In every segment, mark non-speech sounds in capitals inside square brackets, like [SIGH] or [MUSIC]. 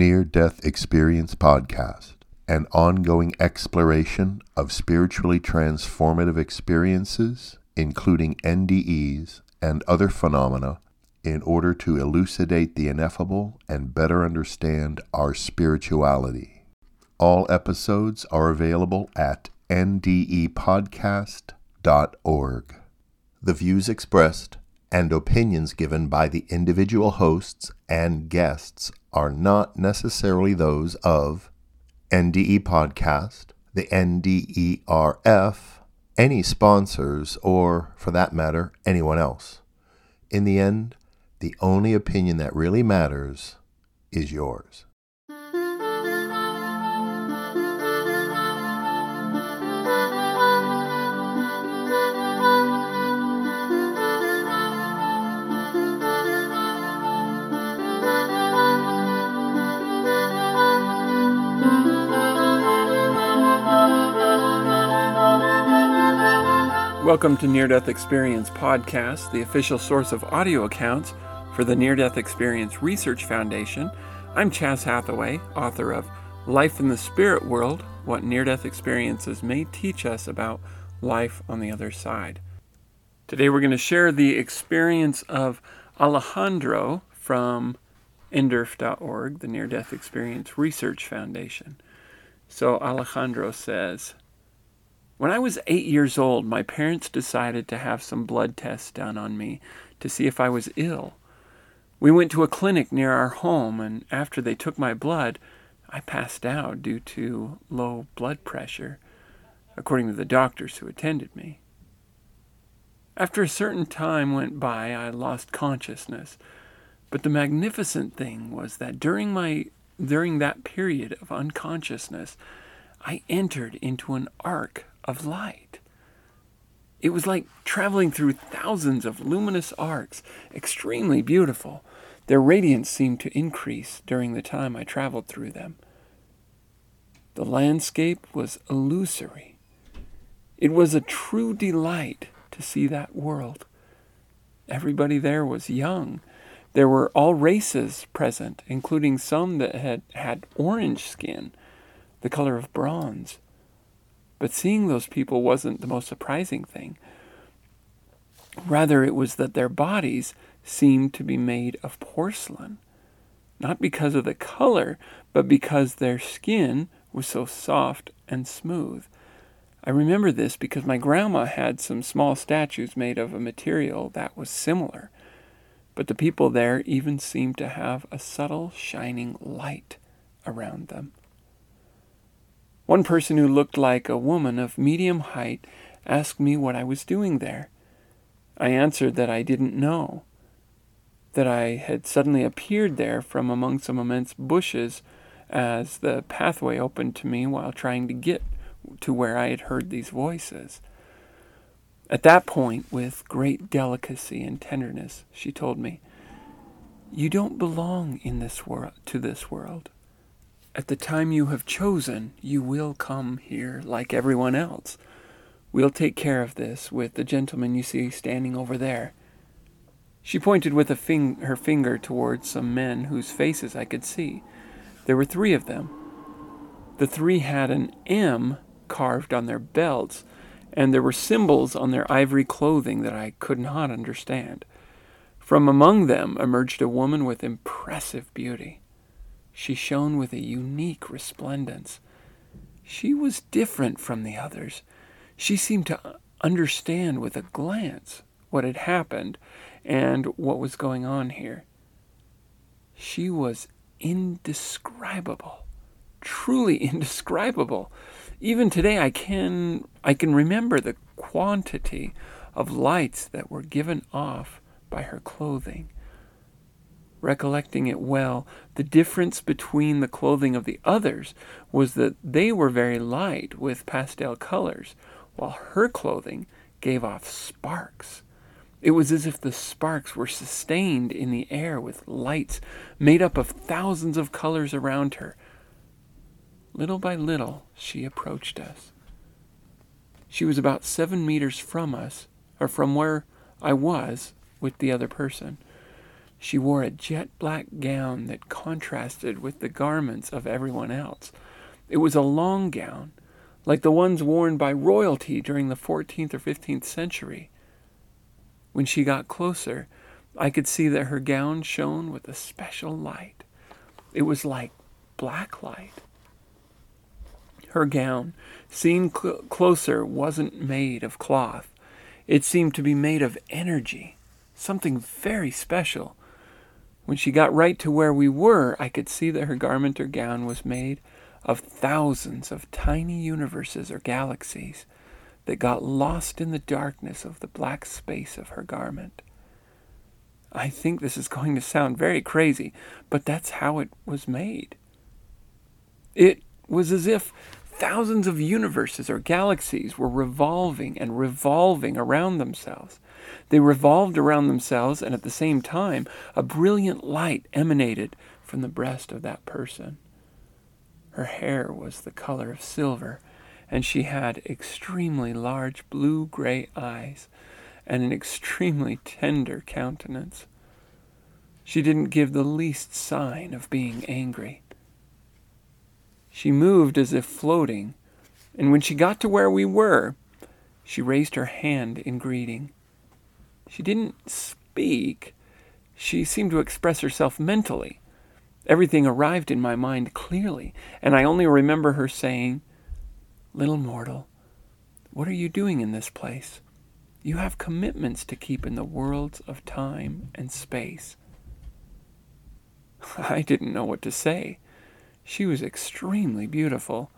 Near Death Experience Podcast, an ongoing exploration of spiritually transformative experiences, including NDEs and other phenomena, in order to elucidate the ineffable and better understand our spirituality. All episodes are available at ndepodcast.org. The views expressed and opinions given by the individual hosts and guests are not necessarily those of NDE Podcast, the NDERF, any sponsors, or, for that matter, anyone else. In the end, the only opinion that really matters is yours. Welcome to Near Death Experience Podcast, the official source of audio accounts for the Near Death Experience Research Foundation. I'm Chas Hathaway, author of Life in the Spirit World What Near Death Experiences May Teach Us About Life on the Other Side. Today we're going to share the experience of Alejandro from NDERF.org, the Near Death Experience Research Foundation. So Alejandro says, when I was eight years old, my parents decided to have some blood tests done on me to see if I was ill. We went to a clinic near our home, and after they took my blood, I passed out due to low blood pressure, according to the doctors who attended me. After a certain time went by, I lost consciousness. But the magnificent thing was that during my during that period of unconsciousness, I entered into an arc of light. It was like traveling through thousands of luminous arcs, extremely beautiful. Their radiance seemed to increase during the time I traveled through them. The landscape was illusory. It was a true delight to see that world. Everybody there was young. There were all races present, including some that had had orange skin, the color of bronze. But seeing those people wasn't the most surprising thing. Rather, it was that their bodies seemed to be made of porcelain. Not because of the color, but because their skin was so soft and smooth. I remember this because my grandma had some small statues made of a material that was similar. But the people there even seemed to have a subtle shining light around them. One person who looked like a woman of medium height asked me what I was doing there. I answered that I didn't know, that I had suddenly appeared there from among some immense bushes as the pathway opened to me while trying to get to where I had heard these voices. At that point, with great delicacy and tenderness, she told me, "You don't belong in this world to this world. At the time you have chosen, you will come here like everyone else. We'll take care of this with the gentleman you see standing over there. She pointed with fing- her finger towards some men whose faces I could see. There were three of them. The three had an M carved on their belts, and there were symbols on their ivory clothing that I could not understand. From among them emerged a woman with impressive beauty. She shone with a unique resplendence. She was different from the others. She seemed to understand with a glance what had happened and what was going on here. She was indescribable, truly [LAUGHS] indescribable. Even today I can I can remember the quantity of lights that were given off by her clothing recollecting it well, the difference between the clothing of the others was that they were very light with pastel colors, while her clothing gave off sparks. It was as if the sparks were sustained in the air with lights made up of thousands of colors around her. Little by little, she approached us. She was about seven meters from us, or from where I was with the other person. She wore a jet black gown that contrasted with the garments of everyone else. It was a long gown, like the ones worn by royalty during the 14th or 15th century. When she got closer, I could see that her gown shone with a special light. It was like black light. Her gown, seen cl- closer, wasn't made of cloth. It seemed to be made of energy, something very special. When she got right to where we were, I could see that her garment or gown was made of thousands of tiny universes or galaxies that got lost in the darkness of the black space of her garment. I think this is going to sound very crazy, but that's how it was made. It was as if thousands of universes or galaxies were revolving and revolving around themselves. They revolved around themselves, and at the same time, a brilliant light emanated from the breast of that person. Her hair was the color of silver, and she had extremely large blue gray eyes and an extremely tender countenance. She didn't give the least sign of being angry. She moved as if floating, and when she got to where we were, she raised her hand in greeting. She didn't speak, she seemed to express herself mentally. Everything arrived in my mind clearly, and I only remember her saying, Little mortal, what are you doing in this place? You have commitments to keep in the worlds of time and space. [LAUGHS] I didn't know what to say. She was extremely beautiful.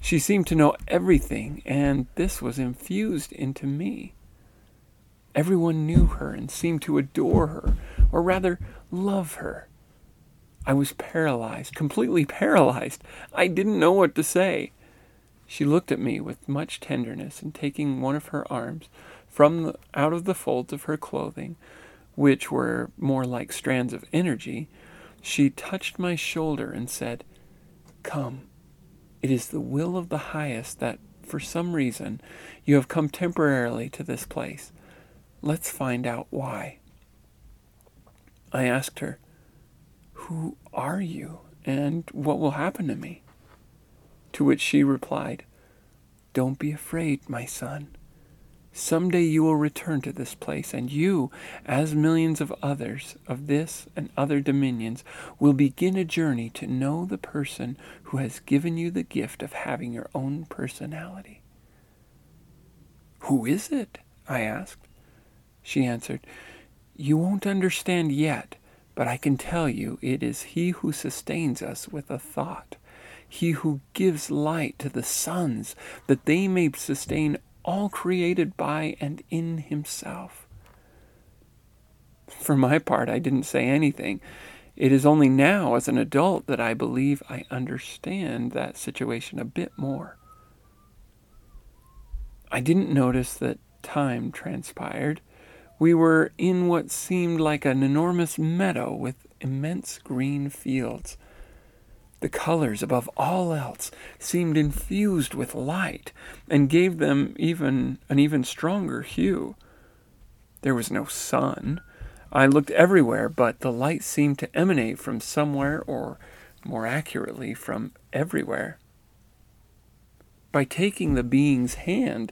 She seemed to know everything, and this was infused into me. Everyone knew her and seemed to adore her, or rather, love her. I was paralyzed, completely paralyzed. I didn't know what to say. She looked at me with much tenderness, and taking one of her arms from the, out of the folds of her clothing, which were more like strands of energy, she touched my shoulder and said, Come. It is the will of the highest that, for some reason, you have come temporarily to this place. Let's find out why. I asked her, Who are you, and what will happen to me? To which she replied, Don't be afraid, my son. Someday you will return to this place, and you, as millions of others of this and other dominions, will begin a journey to know the person who has given you the gift of having your own personality. Who is it? I asked. She answered, You won't understand yet, but I can tell you it is he who sustains us with a thought, he who gives light to the suns, that they may sustain all created by and in himself. For my part, I didn't say anything. It is only now, as an adult, that I believe I understand that situation a bit more. I didn't notice that time transpired. We were in what seemed like an enormous meadow with immense green fields. The colors, above all else, seemed infused with light and gave them even an even stronger hue. There was no sun. I looked everywhere, but the light seemed to emanate from somewhere, or more accurately, from everywhere. By taking the being's hand,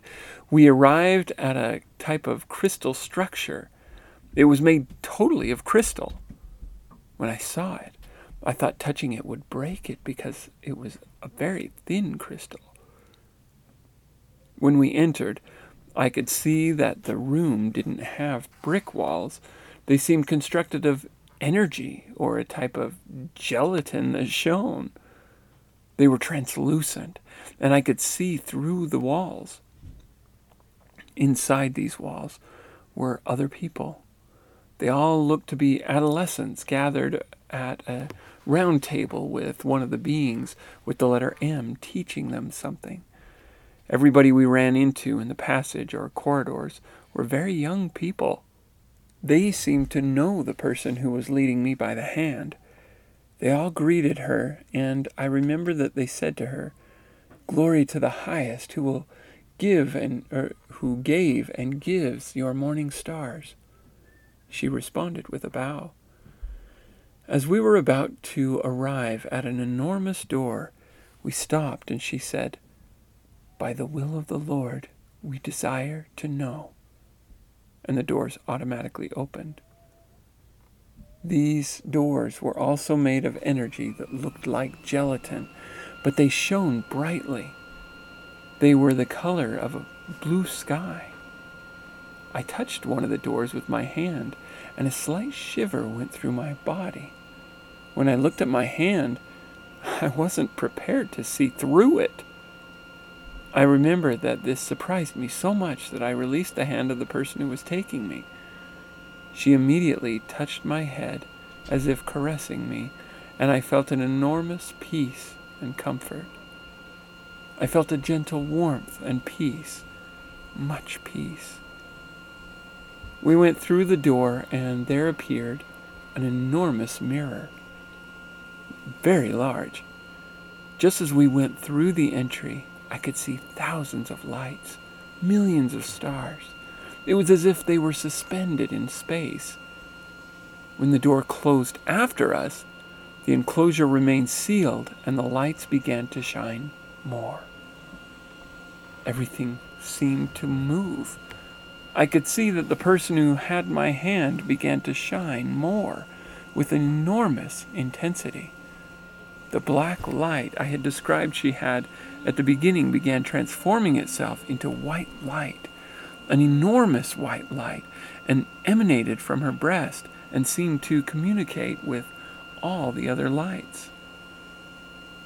we arrived at a type of crystal structure. It was made totally of crystal. When I saw it, I thought touching it would break it because it was a very thin crystal. When we entered, I could see that the room didn't have brick walls. They seemed constructed of energy or a type of gelatin that shone. They were translucent, and I could see through the walls. Inside these walls were other people. They all looked to be adolescents gathered at a round table with one of the beings with the letter M teaching them something. Everybody we ran into in the passage or corridors were very young people. They seemed to know the person who was leading me by the hand. They all greeted her, and I remember that they said to her, Glory to the highest who will give and er, who gave and gives your morning stars. She responded with a bow. As we were about to arrive at an enormous door, we stopped and she said, By the will of the Lord, we desire to know. And the doors automatically opened. These doors were also made of energy that looked like gelatin, but they shone brightly. They were the color of a blue sky. I touched one of the doors with my hand, and a slight shiver went through my body. When I looked at my hand, [LAUGHS] I wasn't prepared to see through it. I remember that this surprised me so much that I released the hand of the person who was taking me. She immediately touched my head as if caressing me, and I felt an enormous peace and comfort. I felt a gentle warmth and peace, much peace. We went through the door, and there appeared an enormous mirror, very large. Just as we went through the entry, I could see thousands of lights, millions of stars. It was as if they were suspended in space. When the door closed after us, the enclosure remained sealed and the lights began to shine more. Everything seemed to move. I could see that the person who had my hand began to shine more with enormous intensity. The black light I had described she had at the beginning began transforming itself into white light an enormous white light, and emanated from her breast and seemed to communicate with all the other lights.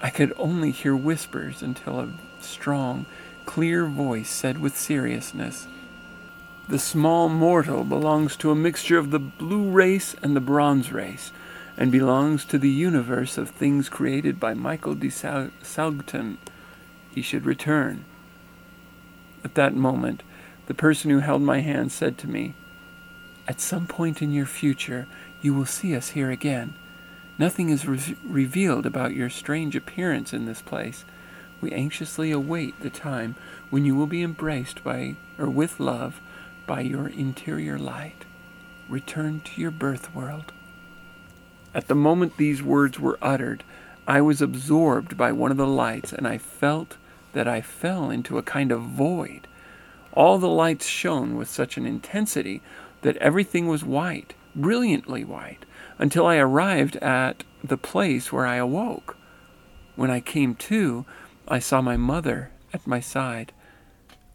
I could only hear whispers until a strong, clear voice said with seriousness, The small mortal belongs to a mixture of the blue race and the bronze race, and belongs to the universe of things created by Michael de Salgton. He should return. At that moment, the person who held my hand said to me, At some point in your future, you will see us here again. Nothing is re- revealed about your strange appearance in this place. We anxiously await the time when you will be embraced by, or with love, by your interior light. Return to your birth world. At the moment these words were uttered, I was absorbed by one of the lights, and I felt that I fell into a kind of void. All the lights shone with such an intensity that everything was white, brilliantly white, until I arrived at the place where I awoke. When I came to, I saw my mother at my side.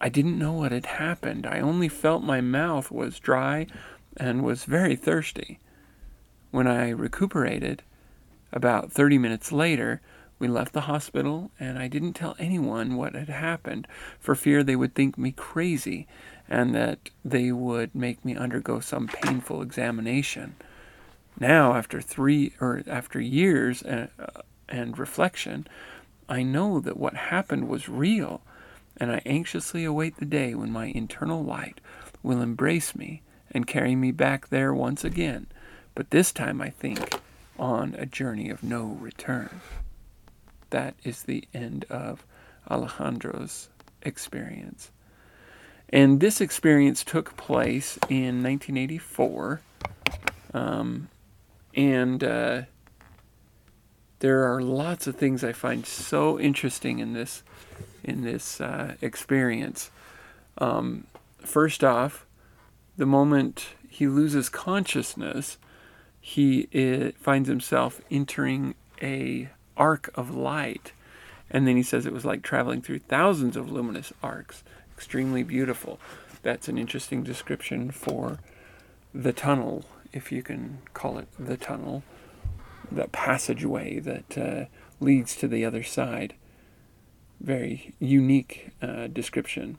I didn't know what had happened. I only felt my mouth was dry and was very thirsty. When I recuperated, about 30 minutes later, we left the hospital, and I didn't tell anyone what had happened for fear they would think me crazy and that they would make me undergo some painful examination. Now, after three or after years and, uh, and reflection, I know that what happened was real, and I anxiously await the day when my internal light will embrace me and carry me back there once again, but this time I think on a journey of no return that is the end of Alejandro's experience. And this experience took place in 1984. Um, and uh, there are lots of things I find so interesting in this in this uh, experience. Um, first off, the moment he loses consciousness, he uh, finds himself entering a arc of light. And then he says it was like traveling through thousands of luminous arcs. Extremely beautiful. That's an interesting description for the tunnel, if you can call it the tunnel, that passageway that uh, leads to the other side. Very unique uh, description.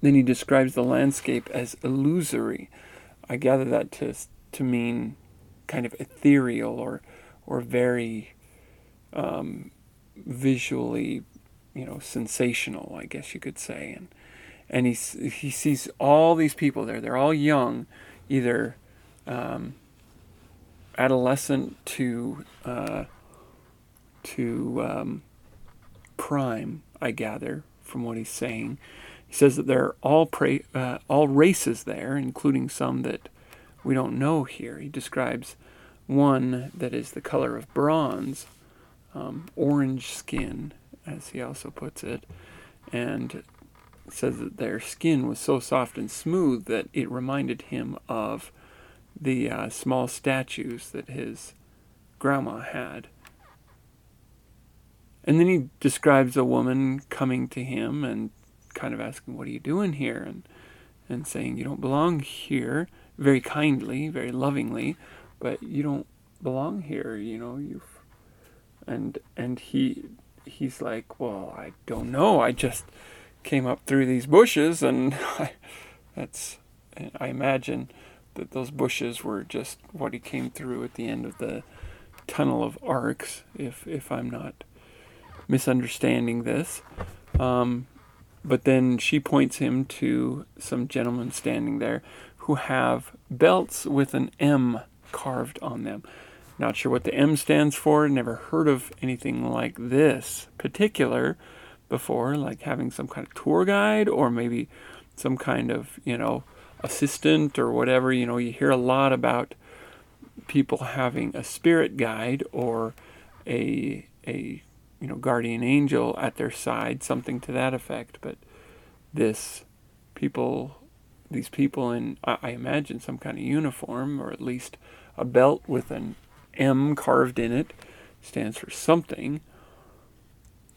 Then he describes the landscape as illusory. I gather that to, to mean kind of ethereal or or very um, visually, you know, sensational, I guess you could say. And and he he sees all these people there. They're all young, either um, adolescent to uh, to um, prime. I gather from what he's saying. He says that there are all pra- uh, all races there, including some that we don't know here. He describes one that is the color of bronze, um, orange skin, as he also puts it, and says that their skin was so soft and smooth that it reminded him of the uh, small statues that his grandma had. And then he describes a woman coming to him and kind of asking, What are you doing here? and and saying, You don't belong here, very kindly, very lovingly, but you don't belong here, you know, you've and and he he's like, Well, I don't know, I just came up through these bushes and [LAUGHS] I, that's I imagine that those bushes were just what he came through at the end of the tunnel of arcs, if if I'm not misunderstanding this. Um, but then she points him to some gentlemen standing there who have belts with an M carved on them. Not sure what the M stands for, never heard of anything like this particular before, like having some kind of tour guide or maybe some kind of, you know, assistant or whatever. You know, you hear a lot about people having a spirit guide or a a you know, guardian angel at their side, something to that effect. But this people, these people in, I imagine, some kind of uniform or at least a belt with an M carved in it, stands for something.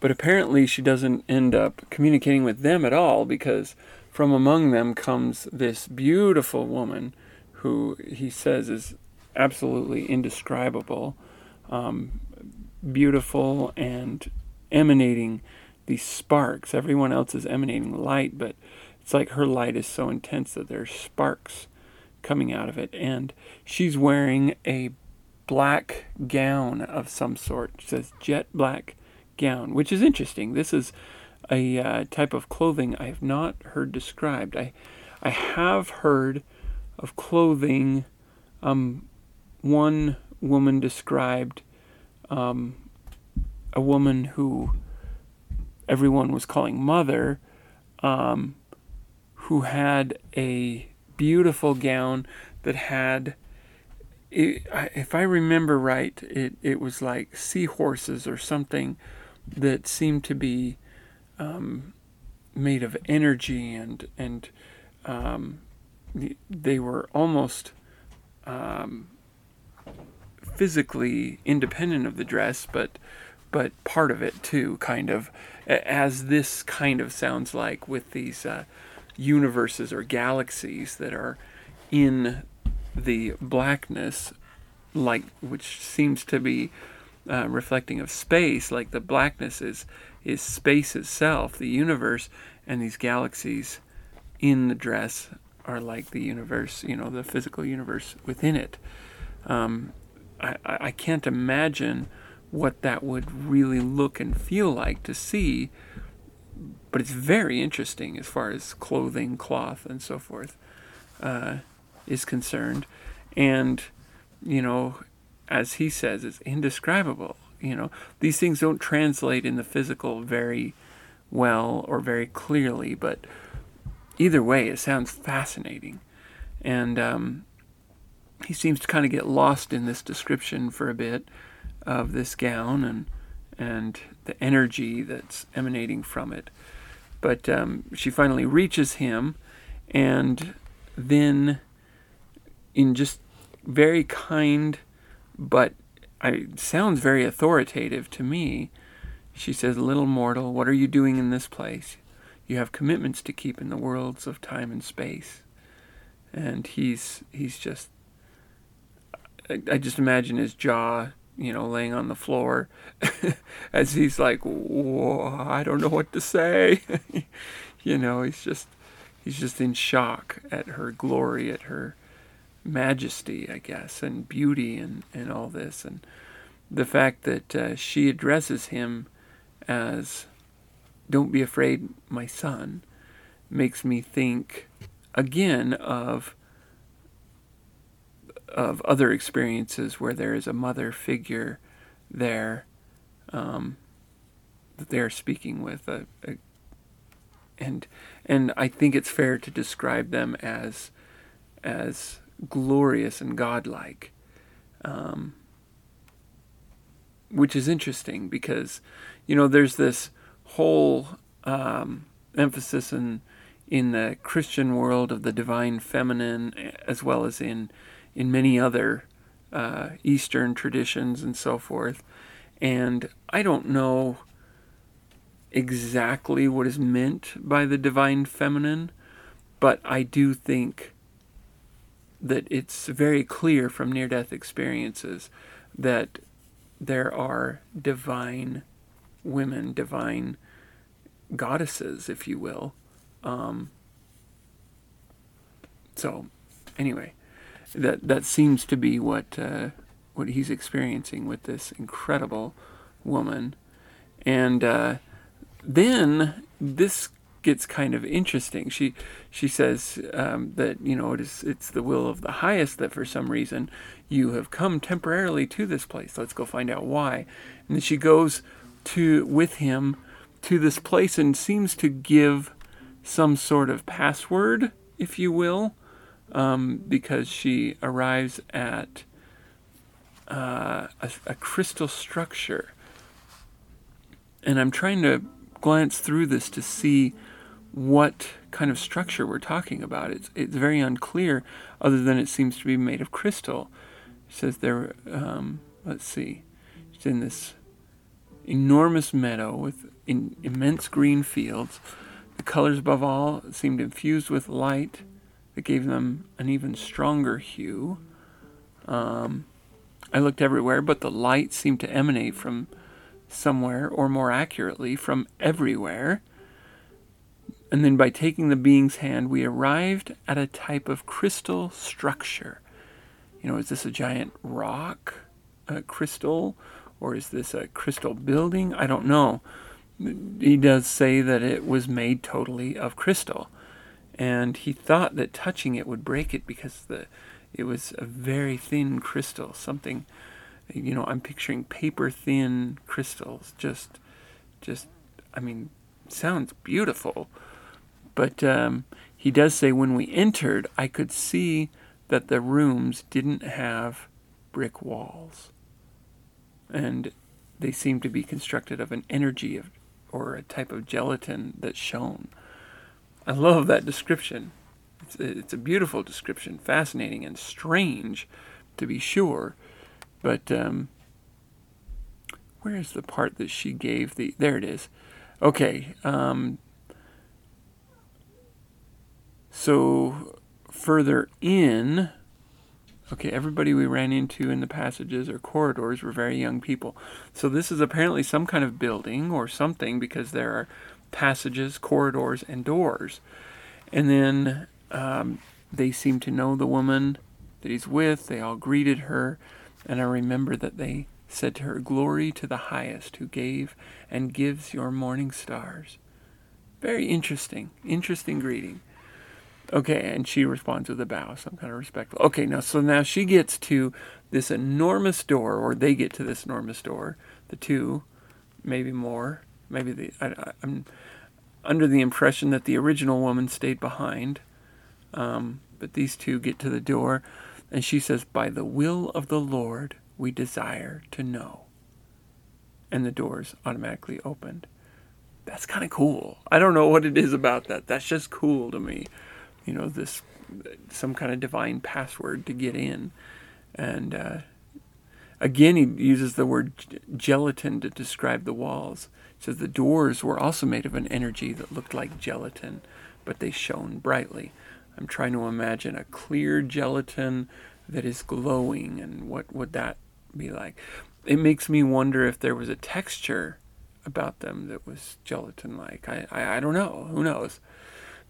But apparently, she doesn't end up communicating with them at all because from among them comes this beautiful woman who he says is absolutely indescribable. Um, beautiful and emanating these sparks. Everyone else is emanating light, but it's like her light is so intense that there's sparks coming out of it. And she's wearing a black gown of some sort. It says jet black gown, which is interesting. This is a uh, type of clothing I have not heard described. I I have heard of clothing. Um, one woman described um, a woman who everyone was calling mother, um, who had a beautiful gown that had, if I remember right, it, it was like seahorses or something that seemed to be um, made of energy and and um, they were almost um, physically independent of the dress, but but part of it too, kind of, as this kind of sounds like with these uh, universes or galaxies that are in the blackness, like which seems to be uh, reflecting of space, like the blackness is is space itself, the universe, and these galaxies in the dress are like the universe, you know, the physical universe within it. Um, I, I can't imagine what that would really look and feel like to see. But it's very interesting as far as clothing, cloth, and so forth uh, is concerned. And, you know, as he says, it's indescribable. You know, these things don't translate in the physical very well or very clearly, but either way, it sounds fascinating. And um, he seems to kind of get lost in this description for a bit of this gown and and the energy that's emanating from it. But um, she finally reaches him, and then, in just very kind, but I sounds very authoritative to me. She says, "Little mortal, what are you doing in this place? You have commitments to keep in the worlds of time and space." And he's he's just I, just imagine his jaw, you know, laying on the floor [LAUGHS] as he's like, Whoa, I don't know what to say. [LAUGHS] you know, he's just he's just in shock at her glory, at her majesty, I guess, and beauty and, and all this. And the fact that uh, she addresses him as, Don't be afraid, my son, makes me think again of of other experiences where there is a mother figure there um, that they are speaking with, a, a, and and I think it's fair to describe them as as glorious and godlike. Um, which is interesting because, you know, there's this whole um, emphasis in in the Christian world of the divine feminine, as well as in in many other uh, Eastern traditions and so forth. And I don't know exactly what is meant by the divine feminine, but I do think that it's very clear from near death experiences that there are divine women, divine goddesses, if you will. Um, so, anyway, that that seems to be what uh, what he's experiencing with this incredible woman, and uh, then this gets kind of interesting. She she says um, that you know it is it's the will of the highest that for some reason you have come temporarily to this place. Let's go find out why. And then she goes to with him to this place and seems to give some sort of password, if you will, um, because she arrives at uh, a, a crystal structure. And I'm trying to glance through this to see what kind of structure we're talking about. It's it's very unclear, other than it seems to be made of crystal. It says there. Um, let's see. It's in this enormous meadow with in, immense green fields. The colors above all seemed infused with light that gave them an even stronger hue. Um, I looked everywhere, but the light seemed to emanate from somewhere, or more accurately, from everywhere. And then by taking the being's hand, we arrived at a type of crystal structure. You know, is this a giant rock, a crystal, or is this a crystal building? I don't know. He does say that it was made totally of crystal. And he thought that touching it would break it because the it was a very thin crystal, something you know, I'm picturing paper thin crystals. Just just I mean, sounds beautiful. But um, he does say when we entered, I could see that the rooms didn't have brick walls. And they seemed to be constructed of an energy of, or a type of gelatin that shone. I love that description. It's a, it's a beautiful description, fascinating and strange, to be sure. But um, where is the part that she gave the? There it is. Okay. Um, so further in, okay, everybody we ran into in the passages or corridors were very young people. So this is apparently some kind of building or something because there are passages, corridors, and doors. And then um, they seem to know the woman that he's with. They all greeted her. And I remember that they said to her, Glory to the highest who gave and gives your morning stars. Very interesting, interesting greeting. Okay, and she responds with a bow, some kind of respectful. Okay, now so now she gets to this enormous door, or they get to this enormous door. The two, maybe more, maybe the I, am under the impression that the original woman stayed behind, um, but these two get to the door, and she says, "By the will of the Lord, we desire to know." And the doors automatically opened. That's kind of cool. I don't know what it is about that. That's just cool to me you know, this some kind of divine password to get in. And uh, again, he uses the word gelatin to describe the walls. Says the doors were also made of an energy that looked like gelatin, but they shone brightly. I'm trying to imagine a clear gelatin that is glowing, and what would that be like? It makes me wonder if there was a texture about them that was gelatin like. I, I, I don't know. Who knows?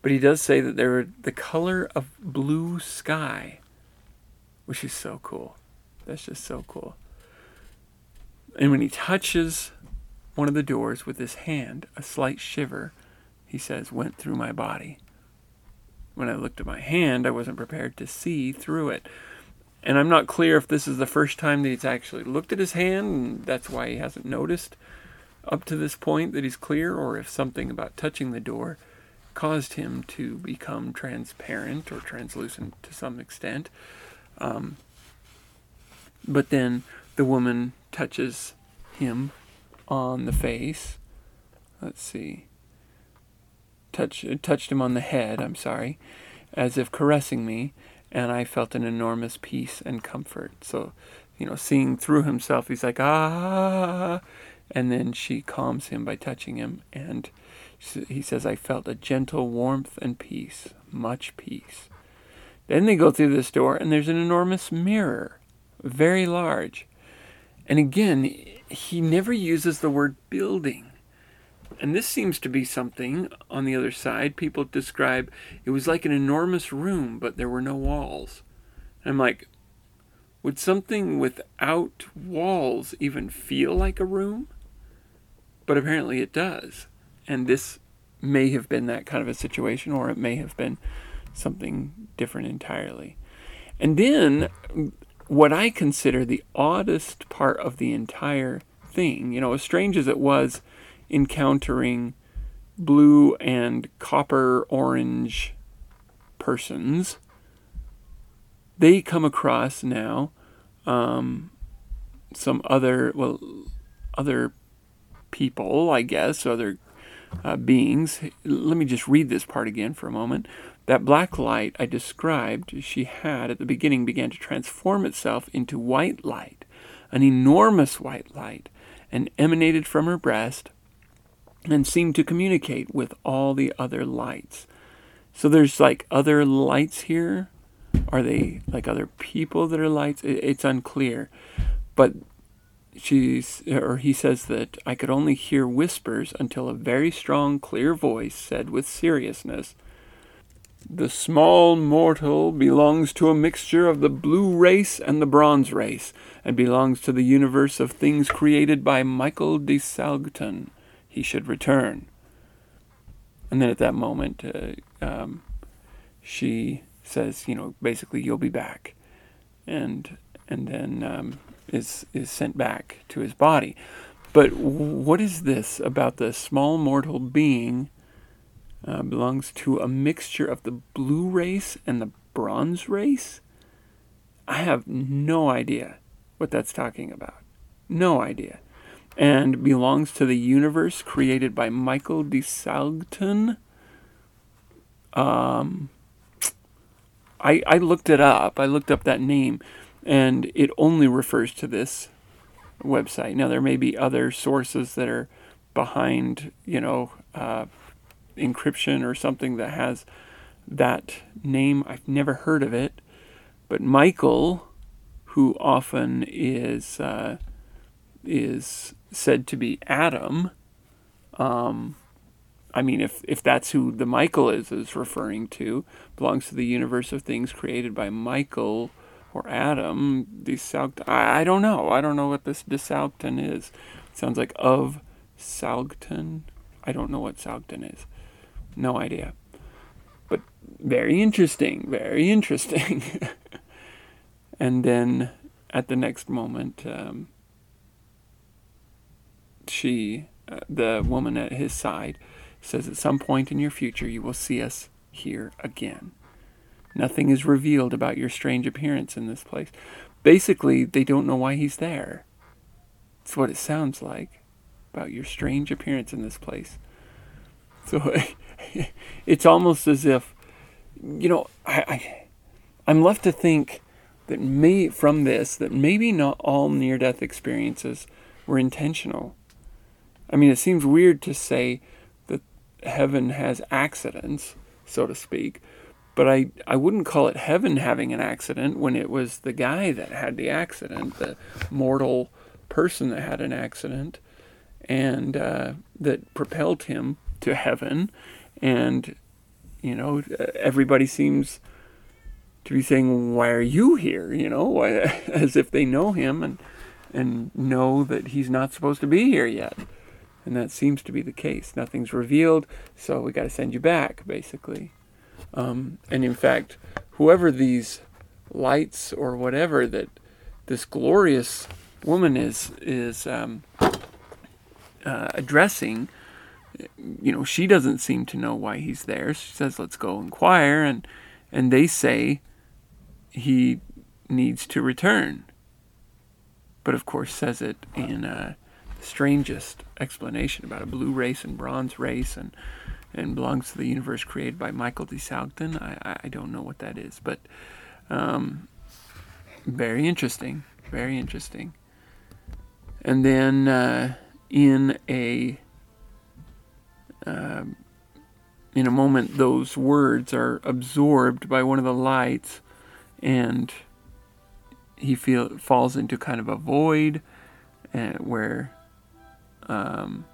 But he does say that they're the color of blue sky, which is so cool. That's just so cool. And when he touches one of the doors with his hand, a slight shiver, he says, went through my body. When I looked at my hand, I wasn't prepared to see through it. And I'm not clear if this is the first time that he's actually looked at his hand, and that's why he hasn't noticed up to this point that he's clear, or if something about touching the door caused him to become transparent or translucent to some extent. Um, But then the woman touches him on the face. Let's see. Touch, touched him on the head, I'm sorry, as if caressing me, and I felt an enormous peace and comfort. So, you know, seeing through himself, he's like, ah, and then she calms him by touching him, and he says, I felt a gentle warmth and peace, much peace. Then they go through this door, and there's an enormous mirror, very large. And again, he never uses the word building. And this seems to be something on the other side. People describe it was like an enormous room, but there were no walls. And I'm like, would something without walls even feel like a room? But apparently it does. And this may have been that kind of a situation, or it may have been something different entirely. And then what I consider the oddest part of the entire thing, you know, as strange as it was encountering blue and copper orange persons, they come across now um, some other, well, other people, I guess, other uh, beings. Let me just read this part again for a moment. That black light I described she had at the beginning began to transform itself into white light, an enormous white light, and emanated from her breast and seemed to communicate with all the other lights. So there's like other lights here. Are they like other people that are lights? It's unclear. But she's or he says that I could only hear whispers until a very strong clear voice said with seriousness the small mortal belongs to a mixture of the blue race and the bronze race, and belongs to the universe of things created by Michael de Salgton. He should return. And then at that moment, uh, um, she says, you know, basically, you'll be back, and and then um, is is sent back to his body. But what is this about the small mortal being? Uh, belongs to a mixture of the blue race and the bronze race. I have no idea what that's talking about. No idea. And belongs to the universe created by Michael de Salgton. Um, I, I looked it up. I looked up that name and it only refers to this website. Now, there may be other sources that are behind, you know, uh, encryption or something that has that name. I've never heard of it, but Michael, who often is uh, is said to be Adam. Um, I mean, if if that's who the Michael is is referring to, belongs to the universe of things created by Michael or Adam, Desalgton. I, I don't know. I don't know what this Desalgton is. It sounds like of Salgton. I don't know what Salgton is. No idea. But very interesting. Very interesting. [LAUGHS] and then at the next moment, um, she, uh, the woman at his side, says, At some point in your future, you will see us here again. Nothing is revealed about your strange appearance in this place. Basically, they don't know why he's there. It's what it sounds like about your strange appearance in this place. So [LAUGHS] it's almost as if, you know, I, I I'm left to think that may from this that maybe not all near-death experiences were intentional. I mean, it seems weird to say that heaven has accidents, so to speak, but I, I wouldn't call it heaven having an accident when it was the guy that had the accident, the mortal person that had an accident, and uh, that propelled him to heaven. And, you know, everybody seems to be saying, Why are you here? You know, [LAUGHS] as if they know him and, and know that he's not supposed to be here yet. And that seems to be the case. Nothing's revealed, so we got to send you back, basically. Um, and in fact, whoever these lights or whatever that this glorious woman is is um, uh, addressing, you know, she doesn't seem to know why he's there. She says, "Let's go inquire," and and they say he needs to return. but of course says it in the strangest explanation about a blue race and bronze race and and belongs to the universe created by Michael Salgton. I, I don't know what that is, but um, very interesting. Very interesting. And then uh, in a uh, in a moment, those words are absorbed by one of the lights, and he feel falls into kind of a void, uh, where um,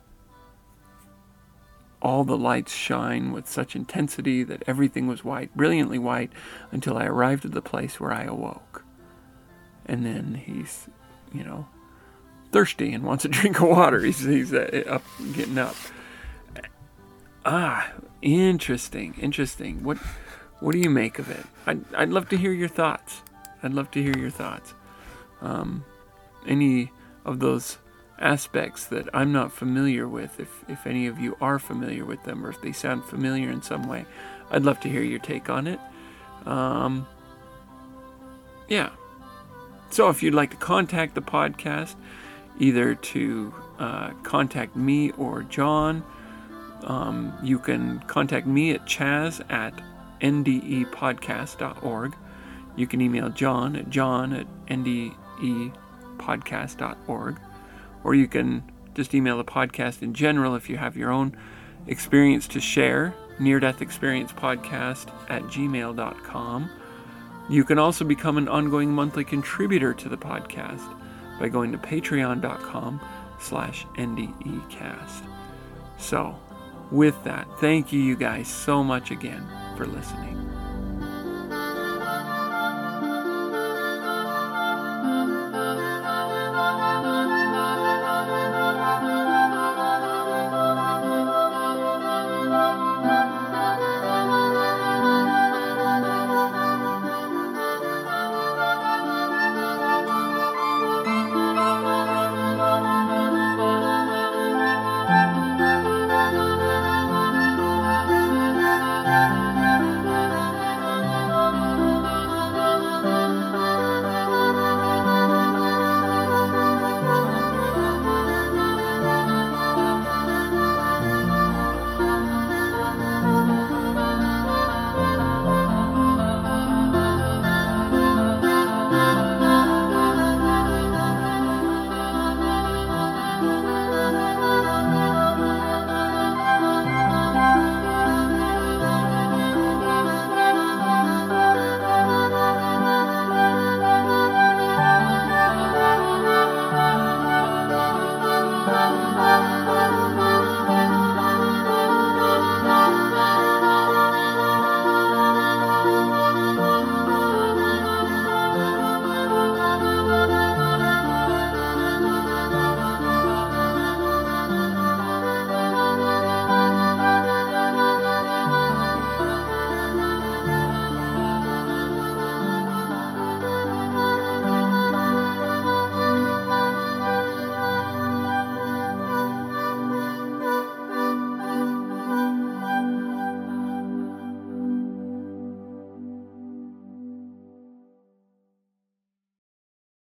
all the lights shine with such intensity that everything was white, brilliantly white, until I arrived at the place where I awoke. And then he's, you know, thirsty and wants a [LAUGHS] drink of water. He's, he's uh, up, getting up. Ah, interesting, interesting. What, what do you make of it? I'd, I'd love to hear your thoughts. I'd love to hear your thoughts. Um, any of those aspects that I'm not familiar with, if, if any of you are familiar with them or if they sound familiar in some way, I'd love to hear your take on it. Um, yeah. So if you'd like to contact the podcast, either to uh, contact me or John, um, you can contact me at chaz at ndepodcast.org. You can email John at john at ndepodcast.org or you can just email the podcast in general if you have your own experience to share near death experience podcast at gmail.com you can also become an ongoing monthly contributor to the podcast by going to patreon.com slash ndecast so with that thank you you guys so much again for listening